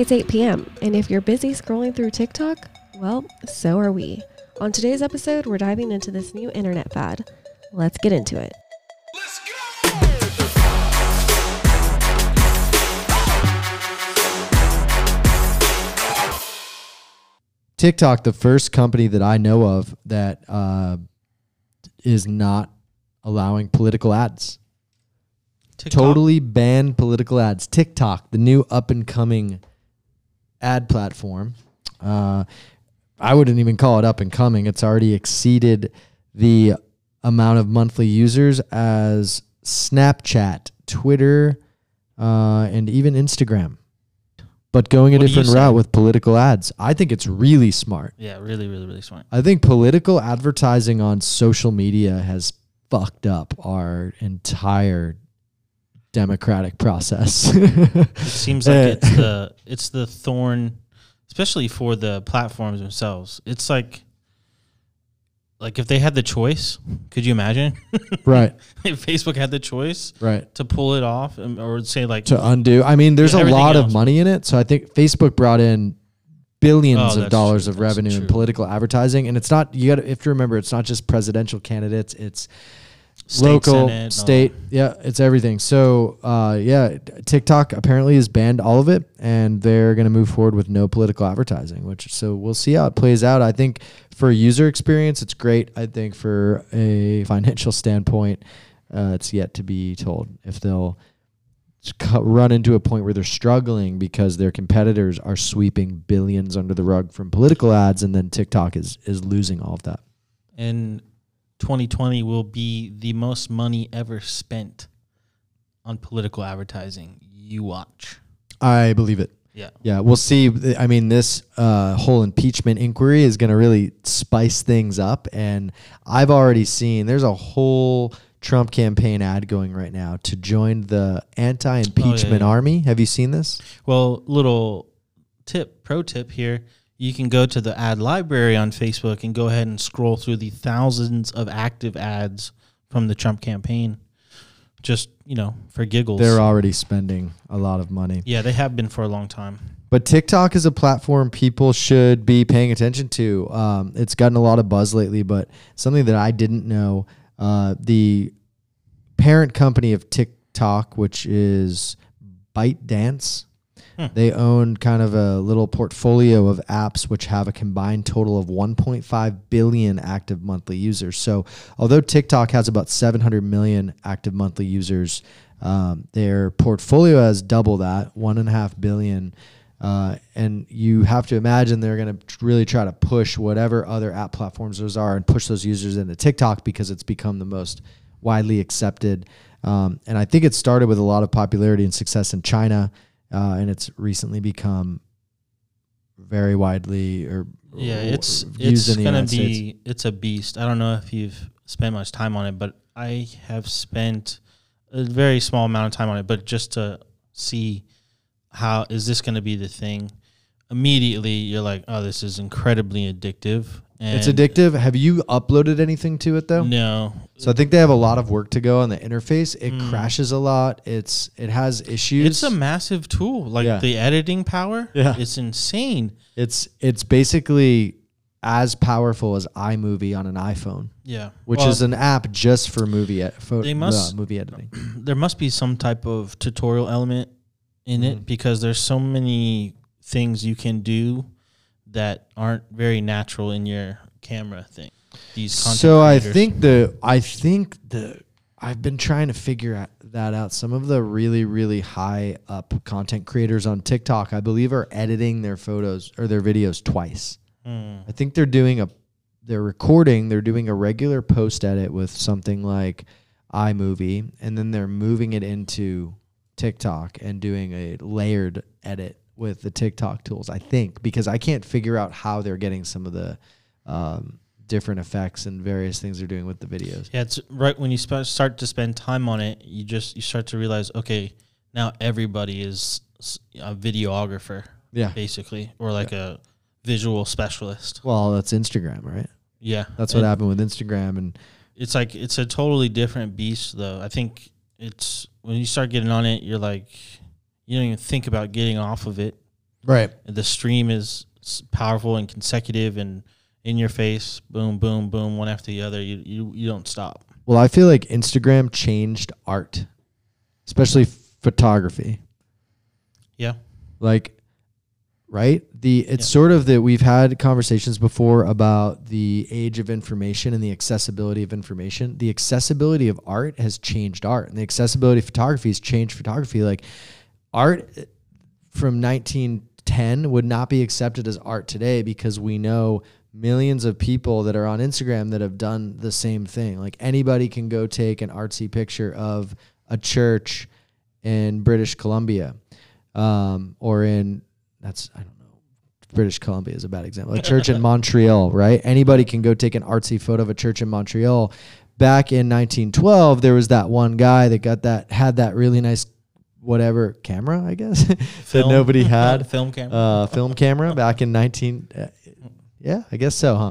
It's 8 p.m., and if you're busy scrolling through TikTok, well, so are we. On today's episode, we're diving into this new internet fad. Let's get into it. TikTok, the first company that I know of that uh, is not allowing political ads. TikTok? Totally banned political ads. TikTok, the new up and coming ad platform. Uh, I wouldn't even call it up and coming. It's already exceeded the amount of monthly users as Snapchat, Twitter, uh, and even Instagram. But going a What do different route with political ads. I think it's really smart. Yeah, really, really, really smart. I think political advertising on social media has fucked up our entire democratic process. It seems like it's the it's the thorn, especially for the platforms themselves. It's like like if they had the choice, could you imagine right, if Facebook had the choice right. to pull it off or say like To undo. I mean, there's a lot of money in it. So I think Facebook brought in billions Oh, of dollars true. of That's revenue in political advertising. And it's not, you got to, have to remember, it's not just presidential candidates, it's state local, senate, and all state, yeah, it's everything. So, uh, yeah, TikTok apparently has banned all of it, and they're going to move forward with no political advertising. Which so we'll see how it plays out. I think for user experience, it's great. I think for a financial standpoint, uh, it's yet to be told if they'll run into a point where they're struggling because their competitors are sweeping billions under the rug from political ads, and then TikTok is is losing all of that. and 2020 will be the most money ever spent on political advertising. You watch. I believe it. Yeah. Yeah, we'll see. I mean, this uh, whole impeachment inquiry is going to really spice things up. And I've already seen there's a whole Trump campaign ad going right now to join the anti impeachment yeah. army. Have you seen this? Well, little tip, pro tip here. You can go to the ad library on Facebook and go ahead and scroll through the thousands of active ads from the Trump campaign. Just, you know, for giggles. They're already spending a lot of money. yeah, they have been for a long time. But TikTok is a platform people should be paying attention to. Um, it's gotten a lot of buzz lately, but something that I didn't know uh, the parent company of TikTok, which is ByteDance, Hmm. they own kind of a little portfolio of apps which have a combined total of 1.5 billion active monthly users. So, although TikTok has about 700 million active monthly users, um, their portfolio has double that, one and a half billion. Uh, and you have to imagine they're going to really try to push whatever other app platforms those are and push those users into TikTok because it's become the most widely accepted. Um, and I think it started with a lot of popularity and success in China, uh, and it's recently become very widely or Yeah, it's used it's gonna United be States. it's a beast. I don't know if you've spent much time on it, but I have spent a very small amount of time on it. But just to see how is this going to be the thing, immediately you're like, oh, this is incredibly addictive. And It's addictive. Have you uploaded anything to it though? No, So I think they have a lot of work to go on the interface. It Mm. crashes a lot. It's it has issues. it's a massive tool. Like Yeah. the editing power, Yeah. it's insane. It's it's basically as powerful as iMovie on an iPhone, Yeah, which Well, is an app just for movie ed- They must- uh, movie editing. there must be some type of tutorial element in Mhm. it because there's so many things you can do that aren't very natural in your camera thing. These content So I creators. think the I think the I've been trying to figure out that out. Some of the really really high up content creators on TikTok, I believe, are editing their photos or their videos twice. Hmm. I think they're doing a they're recording, they're doing a regular post edit with something like iMovie and then they're moving it into TikTok and doing a layered edit with the TikTok tools. I think because I can't figure out how they're getting some of the um, different effects and various things they're doing with the videos. yeah, it's right when you sp- start to spend time on it, you just you start to realize, okay, now everybody is a videographer Yeah. basically, or like a visual specialist. Well, that's Instagram, right? Yeah, That's what happened with Instagram and It's like it's a totally different beast, though. I think it's when you start getting on it, you're like, you don't even think about getting off of it. Right. The stream is powerful and consecutive and in your face, boom, boom, boom, one after the other. You you, you don't stop. Well, I feel like Instagram changed art, especially photography. Yeah. Like, right? The it's Yeah. sort of that we've had conversations before about the age of information and the accessibility of information. The accessibility of art has changed art, and the accessibility of photography has changed photography. Like, art eh, from 1910 would not be accepted as art today because we know millions of people that are on Instagram that have done the same thing. Like anybody can go take an artsy picture of a church in British Columbia um, or in that's I don't know. British Columbia is a bad example. A church in Montreal, right? Anybody can go take an artsy photo of a church in Montreal. Back in 1912, there was that one guy that got that had that really nice whatever camera, I guess, that nobody had. Film camera. uh, film camera back in 19 uh, yeah i guess so huh?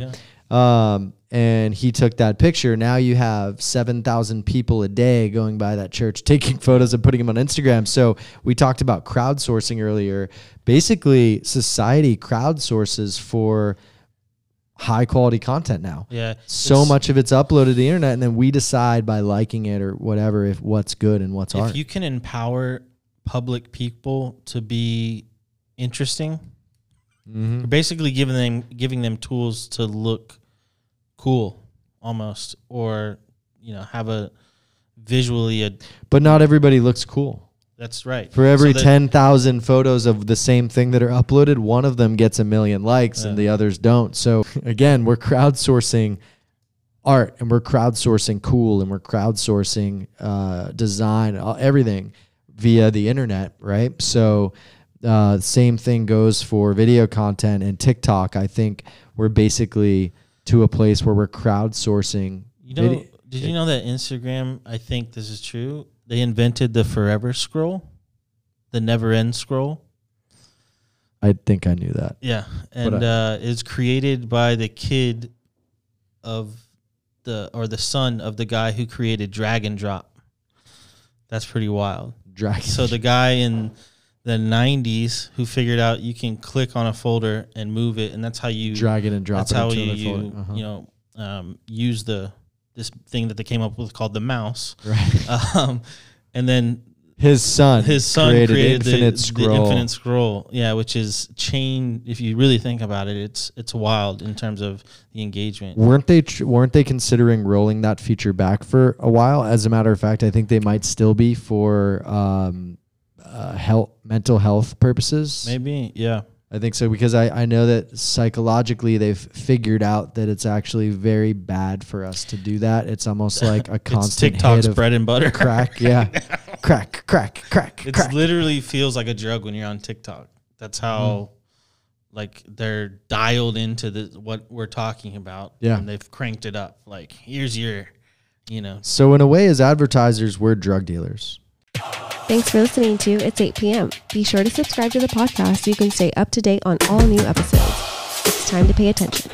Yeah. um, and he took that picture. Now you have 7000 people a day going by that church taking photos and putting them on instagram. So we talked about crowdsourcing earlier. Basically society crowdsources for high quality content now yeah. so much of it's uploaded to the internet and then we decide by liking it or whatever if what's good and what's If art you can empower public people to be interesting, Mhm. you're basically giving them giving them tools to look cool almost or you know have a visually a but not everybody looks cool that's right For every So that- 10,000 photos of the same thing that are uploaded, one of them gets a million likes and the others don't. So again, we're crowdsourcing art and we're crowdsourcing cool and we're crowdsourcing uh, design, everything via the internet, right? So uh, same thing goes for video content and TikTok. I think we're basically to a place where we're crowdsourcing. you know Vide- did you know that Instagram I think this is true they invented the forever scroll the never end scroll I think I knew that. Yeah, and uh, it's created by the kid of the or the son of the guy who created Drag and Drop. That's pretty wild. Drag. So the guy in the '90s who figured out you can click on a folder and move it, and that's how you drag it and drop that's it how you you. Uh-huh. you know um, use the this thing that they came up with called the mouse. Right. Um, and then His son. his son created, created, Infinite the, Scroll. the infinite scroll yeah which is chain if you really think about it it's it's wild in terms of the engagement weren't they tr- weren't they considering rolling that feature back for a while? As a matter of fact, I think they might still be for um, uh, health mental health purposes. maybe yeah I think so because I, I know that psychologically they've figured out that it's actually very bad for us to do that. It's almost like a it's constant tiktok's bread and butter crack. Yeah, crack, crack, crack, it literally feels like a drug when you're on tiktok that's how Mm-hmm. like they're dialed into the what we're talking about Yeah. and they've cranked it up like here's your you know So in a way, as advertisers, we're drug dealers. Thanks for listening to It's 8 p.m. Be sure to subscribe to the podcast so you can stay up to date on all new episodes. It's time to pay attention.